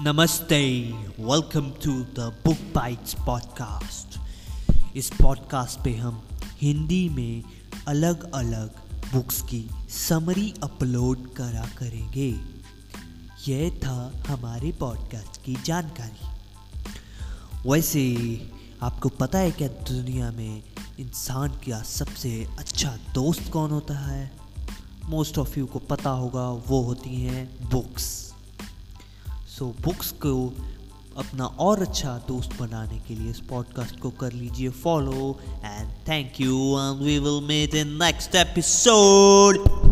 नमस्ते welcome to the book bites podcast इस podcast पे हम हिंदी में अलग अलग बुक्स की समरी अपलोड करा करेंगे। यह था हमारे पॉडकास्ट की जानकारी। वैसे, आपको पता है क्या दुनिया में इंसान का सबसे अच्छा दोस्त कौन होता है? मोस्ट ऑफ़ यू को पता होगा, वो होती हैं बुक्स सो so, बुक्स को अपना और अच्छा दोस्त बनाने के लिए इस पॉडकास्ट को कर लीजिए follow and thank you and we will met in next episode